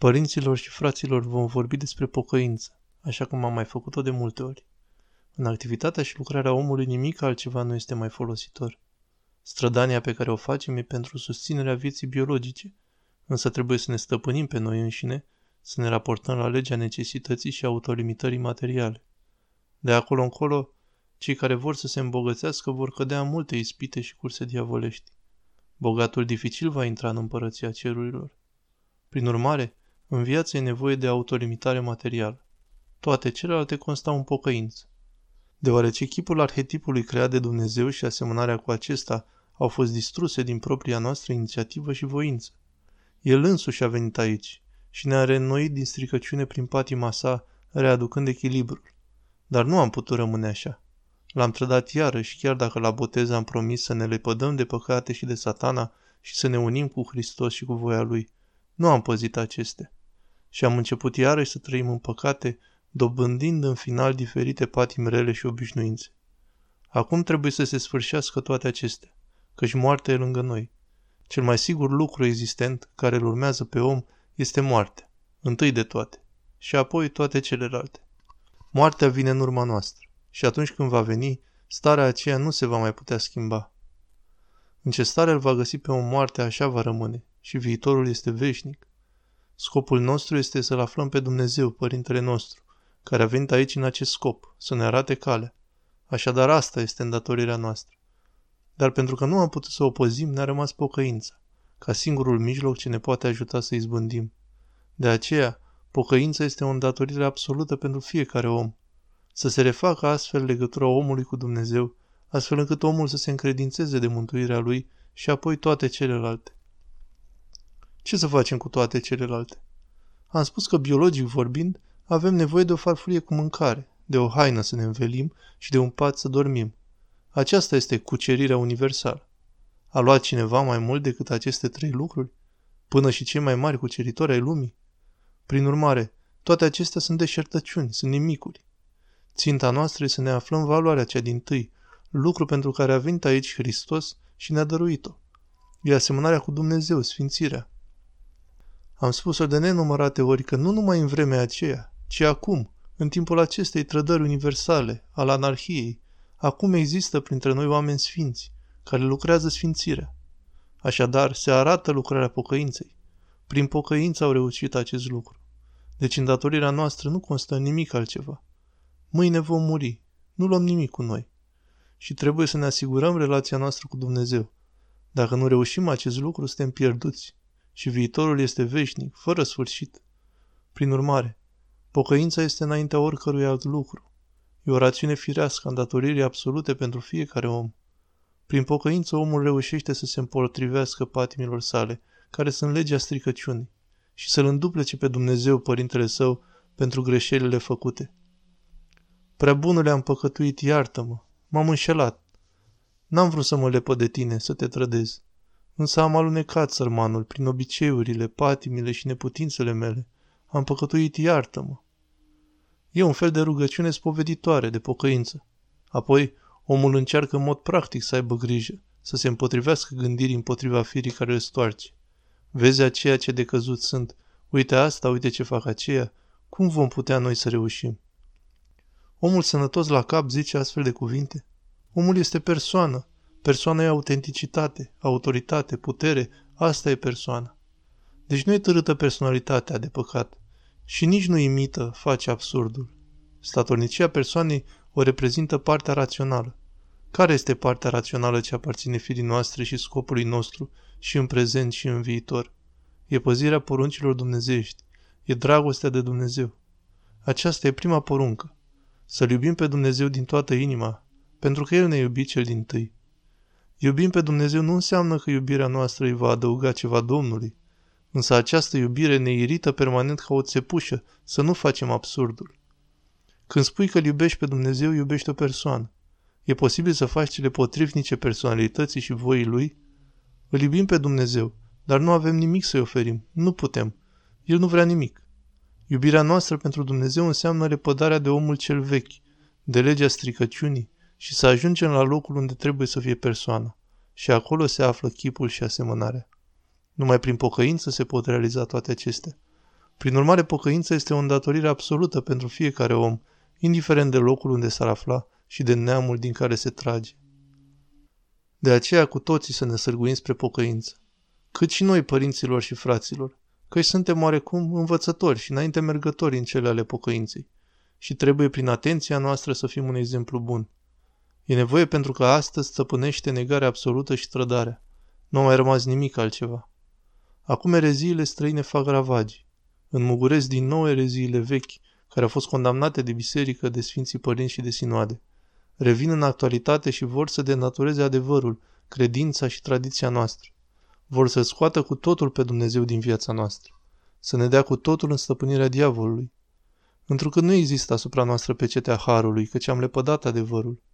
Părinților și fraților vom vorbi despre pocăință, așa cum am mai făcut-o de multe ori. În activitatea și lucrarea omului nimic altceva nu este mai folositor. Strădania pe care o facem e pentru susținerea vieții biologice, însă trebuie să ne stăpânim pe noi înșine, să ne raportăm la legea necesității și autolimitării materiale. De acolo încolo, cei care vor să se îmbogățească vor cădea în multe ispite și curse diavolești. Bogatul dificil va intra în împărăția cerurilor. Prin urmare, în viață e nevoie de autolimitare materială. Toate celelalte constau în pocăință. Deoarece chipul arhetipului creat de Dumnezeu și asemănarea cu acesta au fost distruse din propria noastră inițiativă și voință. El însuși a venit aici și ne-a reînnoit din stricăciune prin patima sa, readucând echilibrul. Dar nu am putut rămâne așa. L-am trădat iarăși, chiar dacă la botez am promis să ne lepădăm de păcate și de satana și să ne unim cu Hristos și cu voia Lui. Nu am păzit acestea. Și am început iarăși să trăim în păcate, dobândind în final diferite patimi rele și obișnuințe. Acum trebuie să se sfârșească toate acestea, căci moartea e lângă noi. Cel mai sigur lucru existent care îl urmează pe om este moartea, întâi de toate, și apoi toate celelalte. Moartea vine în urma noastră și atunci când va veni, starea aceea nu se va mai putea schimba. În ce stare îl va găsi pe o moarte, așa va rămâne și viitorul este veșnic. Scopul nostru este să-L aflăm pe Dumnezeu, Părintele nostru, care a venit aici în acest scop, să ne arate calea. Așadar asta este îndatorirea noastră. Dar pentru că nu am putut să opozim, ne-a rămas pocăința, ca singurul mijloc ce ne poate ajuta să izbândim. De aceea, pocăința este o îndatorire absolută pentru fiecare om. Să se refacă astfel legătura omului cu Dumnezeu, astfel încât omul să se încredințeze de mântuirea lui și apoi toate celelalte. Ce să facem cu toate celelalte? Am spus că, biologic vorbind, avem nevoie de o farfurie cu mâncare, de o haină să ne învelim și de un pat să dormim. Aceasta este cucerirea universală. A luat cineva mai mult decât aceste trei lucruri? Până și cei mai mari cuceritori ai lumii? Prin urmare, toate acestea sunt deșertăciuni, sunt nimicuri. Ținta noastră este să ne aflăm valoarea cea din tâi, lucru pentru care a venit aici Hristos și ne-a dăruit-o. E asemănarea cu Dumnezeu, sfințirea. Am spus-o de nenumărate ori că nu numai în vremea aceea, ci acum, în timpul acestei trădări universale, al anarhiei, acum există printre noi oameni sfinți, care lucrează sfințirea. Așadar, se arată lucrarea pocăinței. Prin pocăință au reușit acest lucru. Deci îndatorirea noastră nu constă în nimic altceva. Mâine vom muri. Nu luăm nimic cu noi. Și trebuie să ne asigurăm relația noastră cu Dumnezeu. Dacă nu reușim acest lucru, suntem pierduți și viitorul este veșnic, fără sfârșit. Prin urmare, pocăința este înaintea oricărui alt lucru. E o rațiune firească în datoririi absolute pentru fiecare om. Prin pocăință omul reușește să se împotrivească patimilor sale, care sunt legea stricăciunii, și să-L înduplece pe Dumnezeu, Părintele Său, pentru greșelile făcute. Prea bunule am păcătuit, iartă-mă, m-am înșelat. N-am vrut să mă lepă de tine, să te trădez. Însă am alunecat sărmanul prin obiceiurile, patimile și neputințele mele. Am păcătuit, iartă-mă. E un fel de rugăciune spoveditoare, de pocăință. Apoi, omul încearcă în mod practic să aibă grijă, să se împotrivească gândirii împotriva firii care îl stoarce. Vezi aceea ce de căzut sunt, uite asta, uite ce fac aceea, cum vom putea noi să reușim? Omul sănătos la cap zice astfel de cuvinte. Omul este persoană, Persoana e autenticitate, autoritate, putere, asta e persoana. Deci nu e târâtă personalitatea de păcat și nici nu imită, face absurdul. Statornicia persoanei o reprezintă partea rațională. Care este partea rațională ce aparține firii noastre și scopului nostru și în prezent și în viitor? E păzirea poruncilor dumnezeiești. E dragostea de Dumnezeu. Aceasta e prima poruncă. Să-L iubim pe Dumnezeu din toată inima, pentru că El ne iubi cel din tâi. Iubim pe Dumnezeu nu înseamnă că iubirea noastră îi va adăuga ceva Domnului, însă această iubire ne irită permanent ca o țepușă, să nu facem absurdul. Când spui că îl iubești pe Dumnezeu, iubești o persoană. E posibil să faci cele potrivnice personalității și voii lui? Îl iubim pe Dumnezeu, dar nu avem nimic să-i oferim. Nu putem. El nu vrea nimic. Iubirea noastră pentru Dumnezeu înseamnă repădarea de omul cel vechi, de legea stricăciunii, și să ajungem la locul unde trebuie să fie persoana. Și acolo se află chipul și asemănarea. Numai prin pocăință se pot realiza toate acestea. Prin urmare, pocăința este o îndatorire absolută pentru fiecare om, indiferent de locul unde s-ar afla și de neamul din care se trage. De aceea cu toții să ne sârguim spre pocăință. Cât și noi, părinților și fraților, căci suntem oarecum învățători și înainte mergători în cele ale pocăinței. Și trebuie prin atenția noastră să fim un exemplu bun. E nevoie pentru că astăzi stăpânește negarea absolută și trădarea. Nu a mai rămas nimic altceva. Acum ereziile străine fac ravagi. Înmuguresc din nou ereziile vechi, care au fost condamnate de biserică, de sfinții părinți și de sinoade. Revin în actualitate și vor să denatureze adevărul, credința și tradiția noastră. Vor să scoată cu totul pe Dumnezeu din viața noastră. Să ne dea cu totul în stăpânirea diavolului. Întrucât nu există asupra noastră pecetea harului, căci am lepădat adevărul.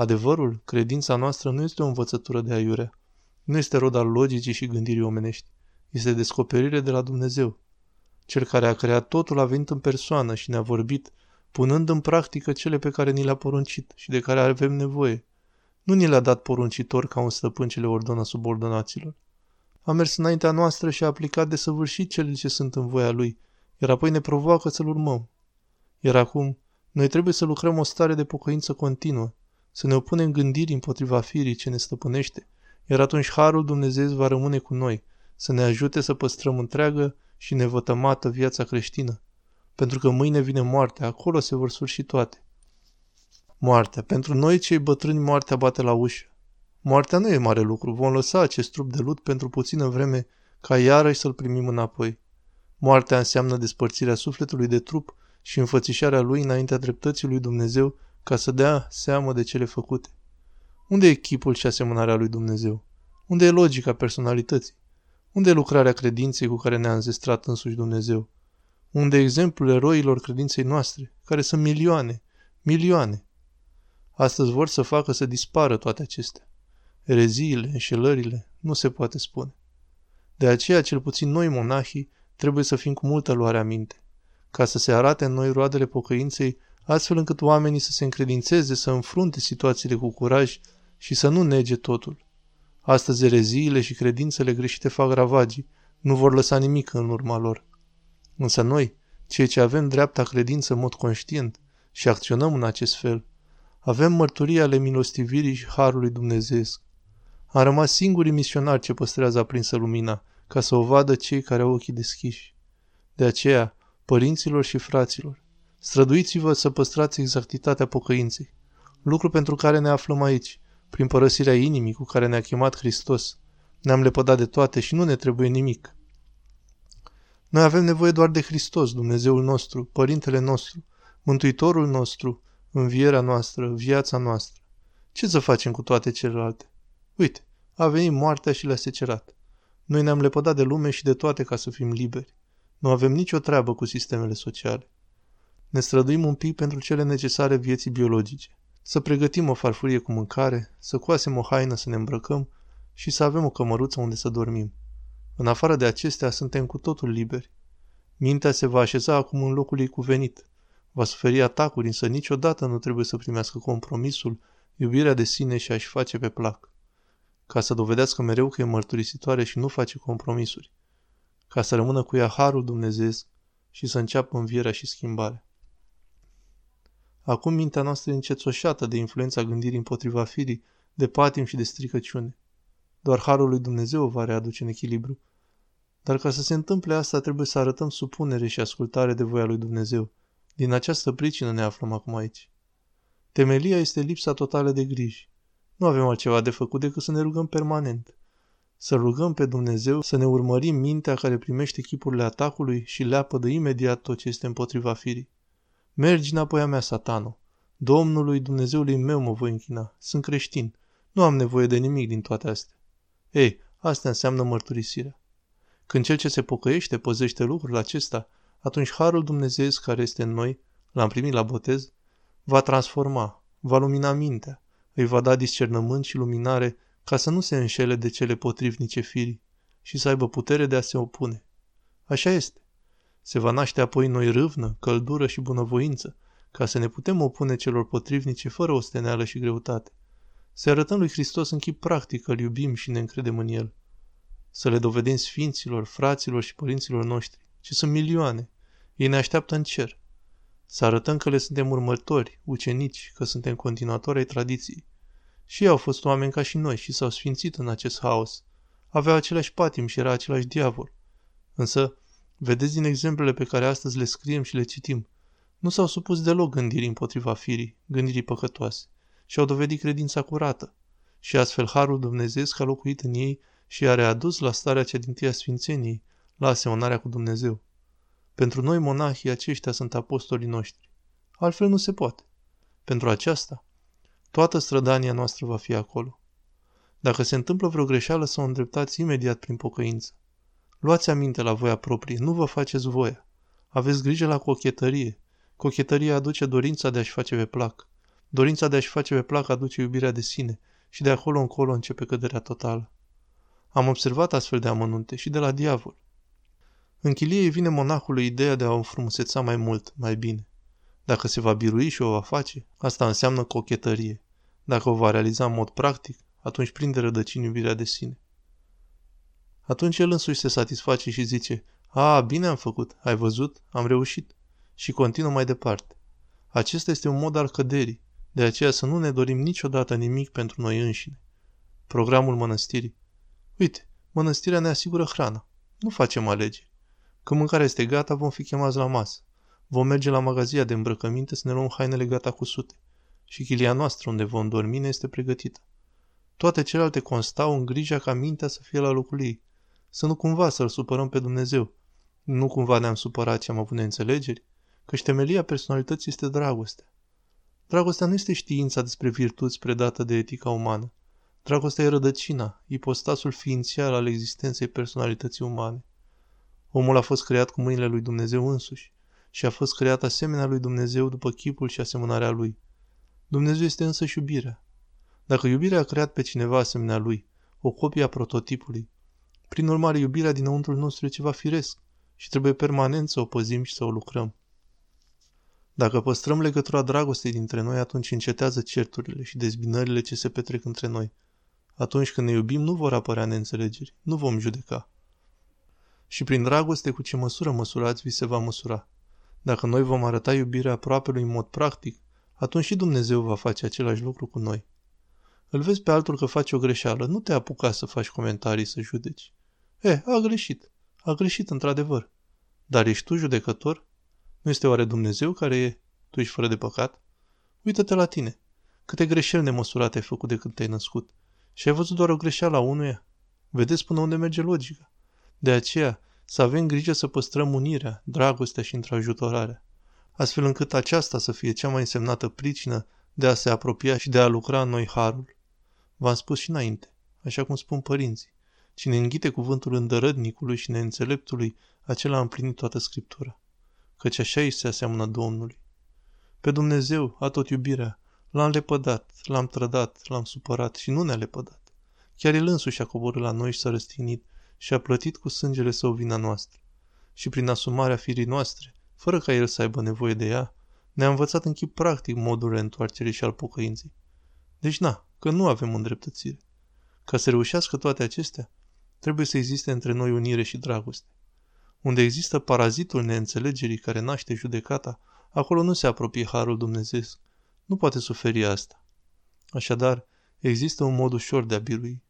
Adevărul, credința noastră, nu este o învățătură de aiurea. Nu este rod al logicii și gândirii omenești. Este descoperire de la Dumnezeu. Cel care a creat totul a venit în persoană și ne-a vorbit, punând în practică cele pe care ni le-a poruncit și de care avem nevoie. Nu ni le-a dat poruncitor ca un stăpân ce le ordonă subordonaților. A mers înaintea noastră și a aplicat de săvârșit cele ce sunt în voia lui, iar apoi ne provoacă să-l urmăm. Iar acum, noi trebuie să lucrăm o stare de pocăință continuă, să ne opunem gândiri împotriva firii ce ne stăpânește, iar atunci Harul Dumnezeu va rămâne cu noi, să ne ajute să păstrăm întreagă și nevătămată viața creștină. Pentru că mâine vine moartea, acolo se vor sfârși toate. Moartea. Pentru noi cei bătrâni moartea bate la ușă. Moartea nu e mare lucru, vom lăsa acest trup de lut pentru puțină vreme ca iarăși să-l primim înapoi. Moartea înseamnă despărțirea sufletului de trup și înfățișarea lui înaintea dreptății lui Dumnezeu ca să dea seamă de cele făcute. Unde e chipul și asemănarea lui Dumnezeu? Unde e logica personalității? Unde e lucrarea credinței cu care ne-a înzestrat însuși Dumnezeu? Unde e exemplul eroilor credinței noastre, care sunt milioane, milioane? Astăzi vor să facă să dispară toate acestea. Ereziile, înșelările, nu se poate spune. De aceea, cel puțin noi, monahii, trebuie să fim cu multă luare aminte, ca să se arate în noi roadele pocăinței, astfel încât oamenii să se încredințeze, să înfrunte situațiile cu curaj și să nu nege totul. Astăzi ereziile și credințele greșite fac ravagii, nu vor lăsa nimic în urma lor. Însă noi, cei ce avem dreapta credință în mod conștient și acționăm în acest fel, avem mărturia ale milostivirii și harului dumnezeesc. Am rămas singurii misionari ce păstrează aprinsă lumina, ca să o vadă cei care au ochii deschiși. De aceea, părinților și fraților, străduiți-vă să păstrați exactitatea pocăinței, lucru pentru care ne aflăm aici, prin părăsirea inimii cu care ne-a chemat Hristos. Ne-am lepădat de toate și nu ne trebuie nimic. Noi avem nevoie doar de Hristos, Dumnezeul nostru, Părintele nostru, Mântuitorul nostru, învierea noastră, viața noastră. Ce să facem cu toate celelalte? Uite, a venit moartea și le-a secerat. Noi ne-am lepădat de lume și de toate ca să fim liberi. Nu avem nicio treabă cu sistemele sociale. Ne străduim un pic pentru cele necesare vieții biologice. Să pregătim o farfurie cu mâncare, să coasem o haină să ne îmbrăcăm și să avem o cămăruță unde să dormim. În afară de acestea, suntem cu totul liberi. Mintea se va așeza acum în locul ei cuvenit. Va suferi atacuri, însă niciodată nu trebuie să primească compromisul, iubirea de sine și a-și face pe plac. Ca să dovedească mereu că e mărturisitoare și nu face compromisuri. Ca să rămână cu ea harul Dumnezeu și să înceapă învierea și schimbarea. Acum mintea noastră e încețoșată de influența gândirii împotriva firii, de patim și de stricăciune. Doar harul lui Dumnezeu o va readuce în echilibru. Dar ca să se întâmple asta, trebuie să arătăm supunere și ascultare de voia lui Dumnezeu. Din această pricină ne aflăm acum aici. Temelia este lipsa totală de griji. Nu avem altceva de făcut decât să ne rugăm permanent. Să rugăm pe Dumnezeu să ne urmărim mintea care primește chipurile atacului și le apădă imediat tot ce este împotriva firii. Mergi înapoi a mea, satano. Domnului Dumnezeului meu mă voi închina. Sunt creștin. Nu am nevoie de nimic din toate astea. Ei, asta înseamnă mărturisirea. Când cel ce se pocăiește păzește lucrul acesta, atunci Harul Dumnezeu care este în noi, l-am primit la botez, va transforma, va lumina mintea, îi va da discernământ și luminare ca să nu se înșele de cele potrivnice firii și să aibă putere de a se opune. Așa este. Se va naște apoi noi râvnă, căldură și bunăvoință, ca să ne putem opune celor potrivnice fără osteneală și greutate. Să arătăm lui Hristos în chip practic că iubim și ne încredem în El. Să le dovedim sfinților, fraților și părinților noștri ci sunt milioane. Ei ne așteaptă în cer. Să arătăm că le suntem următori, ucenici, că suntem continuatori ai tradiției. Și ei au fost oameni ca și noi și s-au sfințit în acest haos. Aveau același patim și era același diavol. Însă, vedeți din exemplele pe care astăzi le scriem și le citim, nu s-au supus deloc gândirii împotriva firii, gândirii păcătoase, și au dovedit credința curată. Și astfel Harul Dumnezeu a locuit în ei și a readus la starea cea din tia sfințeniei, la asemănarea cu Dumnezeu. Pentru noi monahii aceștia sunt apostolii noștri. Altfel nu se poate. Pentru aceasta, toată strădania noastră va fi acolo. Dacă se întâmplă vreo greșeală, să o îndreptați imediat prin pocăință. Luați aminte la voia proprie, nu vă faceți voia. Aveți grijă la cochetărie. Cochetăria aduce dorința de a-și face pe plac. Dorința de a-și face pe plac aduce iubirea de sine și de acolo încolo începe căderea totală. Am observat astfel de amănunte și de la diavol. În chilie vine monahului ideea de a o înfrumuseța mai mult, mai bine. Dacă se va birui și o va face, asta înseamnă cochetărie. Dacă o va realiza în mod practic, atunci prinde rădăcini iubirea de sine. Atunci el însuși se satisface și zice, A, bine am făcut, ai văzut, am reușit. Și continuă mai departe. Acesta este un mod al căderii, de aceea să nu ne dorim niciodată nimic pentru noi înșine. Programul mănăstirii. Uite, mănăstirea ne asigură hrana. Nu facem alegeri. Când mâncarea este gata, vom fi chemați la masă. Vom merge la magazia de îmbrăcăminte să ne luăm hainele gata cu sute. Și chilia noastră unde vom dormi ne este pregătită. Toate celelalte constau în grija ca mintea să fie la locul ei. Să nu cumva să-L supărăm pe Dumnezeu. Nu cumva ne-am supărat și am avut neînțelegeri? Că temelia personalității este dragostea. Dragostea nu este știința despre virtuți predată de etica umană. Dragostea e rădăcina, ipostasul ființial al existenței personalității umane. Omul a fost creat cu mâinile lui Dumnezeu însuși și a fost creat asemenea lui Dumnezeu după chipul și asemănarea lui. Dumnezeu este însă și iubirea. Dacă iubirea a creat pe cineva asemenea lui, o copie a prototipului, prin urmare iubirea dinăuntrul nostru e ceva firesc și trebuie permanent să o păzim și să o lucrăm. Dacă păstrăm legătura dragostei dintre noi, atunci încetează certurile și dezbinările ce se petrec între noi. Atunci când ne iubim, nu vor apărea neînțelegeri, nu vom judeca. Și prin dragoste, cu ce măsură măsurați, vi se va măsura. Dacă noi vom arăta iubirea aproapelui în mod practic, atunci și Dumnezeu va face același lucru cu noi. Îl vezi pe altul că face o greșeală, nu te apuca să faci comentarii să judeci. E, a greșit. A greșit într-adevăr. Dar ești tu judecător? Nu este oare Dumnezeu care e? Tu ești fără de păcat? Uită-te la tine. Câte greșeli nemăsurate ai făcut de când te-ai născut. Și ai văzut doar o greșeală a unuia. Vedeți până unde merge logica. De aceea, să avem grijă să păstrăm unirea, dragostea și întrajutorarea, astfel încât aceasta să fie cea mai însemnată pricină de a se apropia și de a lucra în noi harul. V-am spus și înainte, așa cum spun părinții, cine înghite cuvântul îndărădnicului și neînțeleptului, acela a împlinit toată Scriptura căci așa îi se aseamănă Domnului. Pe Dumnezeu a tot iubirea, l-am lepădat, l-am trădat, l-am supărat și nu ne-a lepădat. Chiar El însuși a coborât la noi și s-a răstignit și a plătit cu sângele său vina noastră. Și prin asumarea firii noastre, fără ca El să aibă nevoie de ea, ne-a învățat în chip practic modul reîntoarcerii și al pocăinței. Deci na, că nu avem îndreptățire. Ca să reușească toate acestea, trebuie să existe între noi unire și dragoste. Unde există parazitul neînțelegerii care naște judecata, acolo nu se apropie harul Dumnezeu. Nu poate suferi asta. Așadar, există un mod ușor de a birui.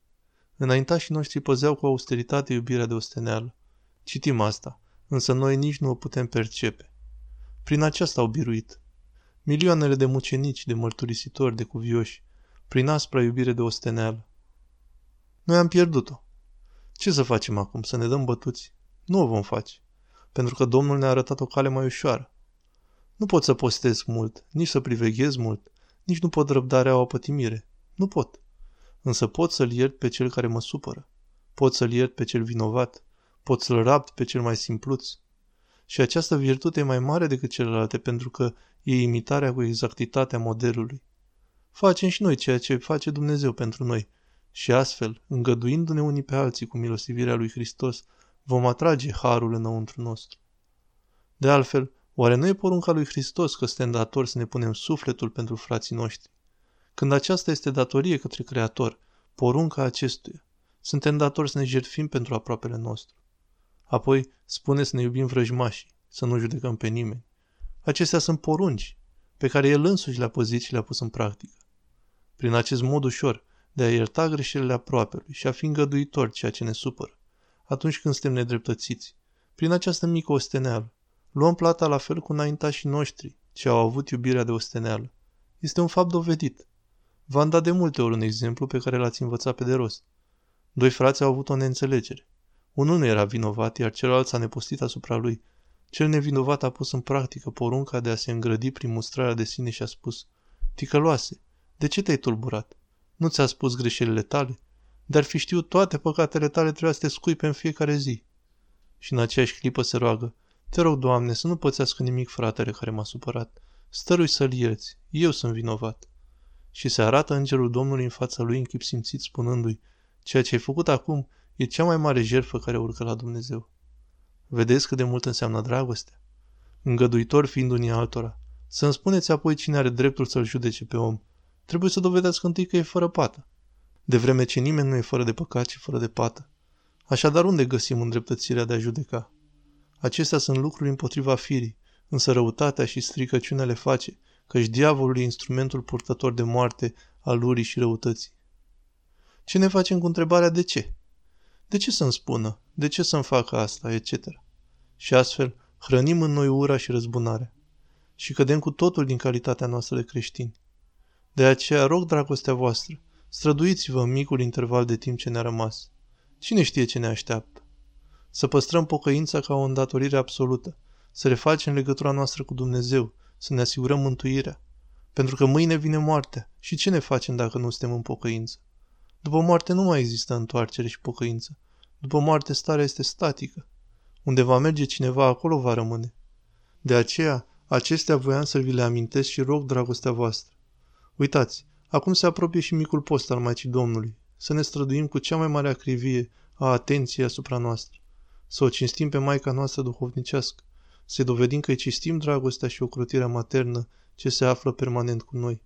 Înaintașii noștri păzeau cu austeritate iubirea de osteneală. Citim asta, însă noi nici nu o putem percepe. Prin aceasta au biruit. Milioanele de mucenici, de mărturisitori, de cuvioși, prin aspra iubire de osteneală. Noi am pierdut-o. Ce să facem acum? Să ne dăm bătuți? Nu o vom face, pentru că Domnul ne-a arătat o cale mai ușoară. Nu pot să postez mult, nici să priveghez mult, nici nu pot răbda rea o pătimire. Nu pot. Însă pot să-l iert pe cel care mă supără. Pot să-l iert pe cel vinovat. Pot să-l rapt pe cel mai simpluț. Și această virtute e mai mare decât celelalte pentru că e imitarea cu exactitatea modelului. Facem și noi ceea ce face Dumnezeu pentru noi și astfel, îngăduindu-ne unii pe alții cu milostivirea lui Hristos, vom atrage harul înăuntru nostru. De altfel, oare nu e porunca lui Hristos că suntem datori să ne punem sufletul pentru frații noștri? Când aceasta este datorie către Creator, porunca acestuia, suntem datori să ne jertfim pentru aproapele nostru. Apoi spune să ne iubim vrăjmașii, să nu judecăm pe nimeni. Acestea sunt porunci pe care el însuși le-a păzit și le-a pus în practică. Prin acest mod ușor de a ierta greșelile aproapelui și a fi îngăduitor ceea ce ne supără, atunci când suntem nedreptățiți, prin această mică osteneală, luăm plata la fel cu înaintașii noștri, ce au avut iubirea de osteneală. Este un fapt dovedit. V-am dat de multe ori un exemplu pe care l-ați învățat pe de rost. Doi frați au avut o neînțelegere. Unul nu era vinovat, iar celălalt s-a nepostit asupra lui. Cel nevinovat a pus în practică porunca de a se îngrădi prin mustrarea de sine și a spus, Ticăloase, de ce te-ai tulburat? Nu ți-a spus greșelile tale? Dar fi știut toate păcatele tale trebuia să te scuipe în fiecare zi. Și în aceeași clipă se roagă, te rog, Doamne, să nu pățească nimic fratele care m-a supărat. Stărui să-l ierți, eu sunt vinovat. Și se arată îngerul Domnului în fața lui în chip simțit, spunându-i, ceea ce ai făcut acum e cea mai mare jertfă care urcă la Dumnezeu. Vedeți cât de mult înseamnă dragostea? Îngăduitor fiind unii altora. Să-mi spuneți apoi cine are dreptul să-l judece pe om. Trebuie să dovedească întâi că e fără pată. De vreme ce nimeni nu e fără de păcat, ci fără de pată. Așadar unde găsim îndreptățirea de a judeca? Acestea sunt lucruri împotriva firii, însă răutatea și stricăciunea le face, căci diavolul e instrumentul purtător de moarte al lurii și răutății. Ce ne facem cu întrebarea de ce? De ce să-mi spună? De ce să-mi facă asta? Etc. Și astfel hrănim în noi ura și răzbunarea. Și cădem cu totul din calitatea noastră de creștini. De aceea rog dragostea voastră, străduiți-vă în micul interval de timp ce ne-a rămas. Cine știe ce ne așteaptă? Să păstrăm pocăința ca o îndatorire absolută, să refacem legătura noastră cu Dumnezeu, să ne asigurăm mântuirea. Pentru că mâine vine moartea și ce ne facem dacă nu suntem în pocăință? După moarte nu mai există întoarcere și pocăință. După moarte starea este statică. Unde va merge cineva, acolo va rămâne. De aceea, acestea voiam să vi le amintesc și rog dragostea voastră. Uitați, acum se apropie și micul post al Maicii Domnului. Să ne străduim cu cea mai mare acrivie a atenției asupra noastră. Să o cinstim pe Maica noastră duhovnicească. Să-i dovedim că îi cistim dragostea și ocrotirea maternă ce se află permanent cu noi.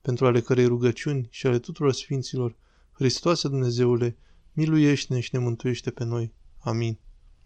Pentru ale cărei rugăciuni și ale tuturor sfinților, Hristoase Dumnezeule, miluiește-ne și ne mântuiește pe noi. Amin.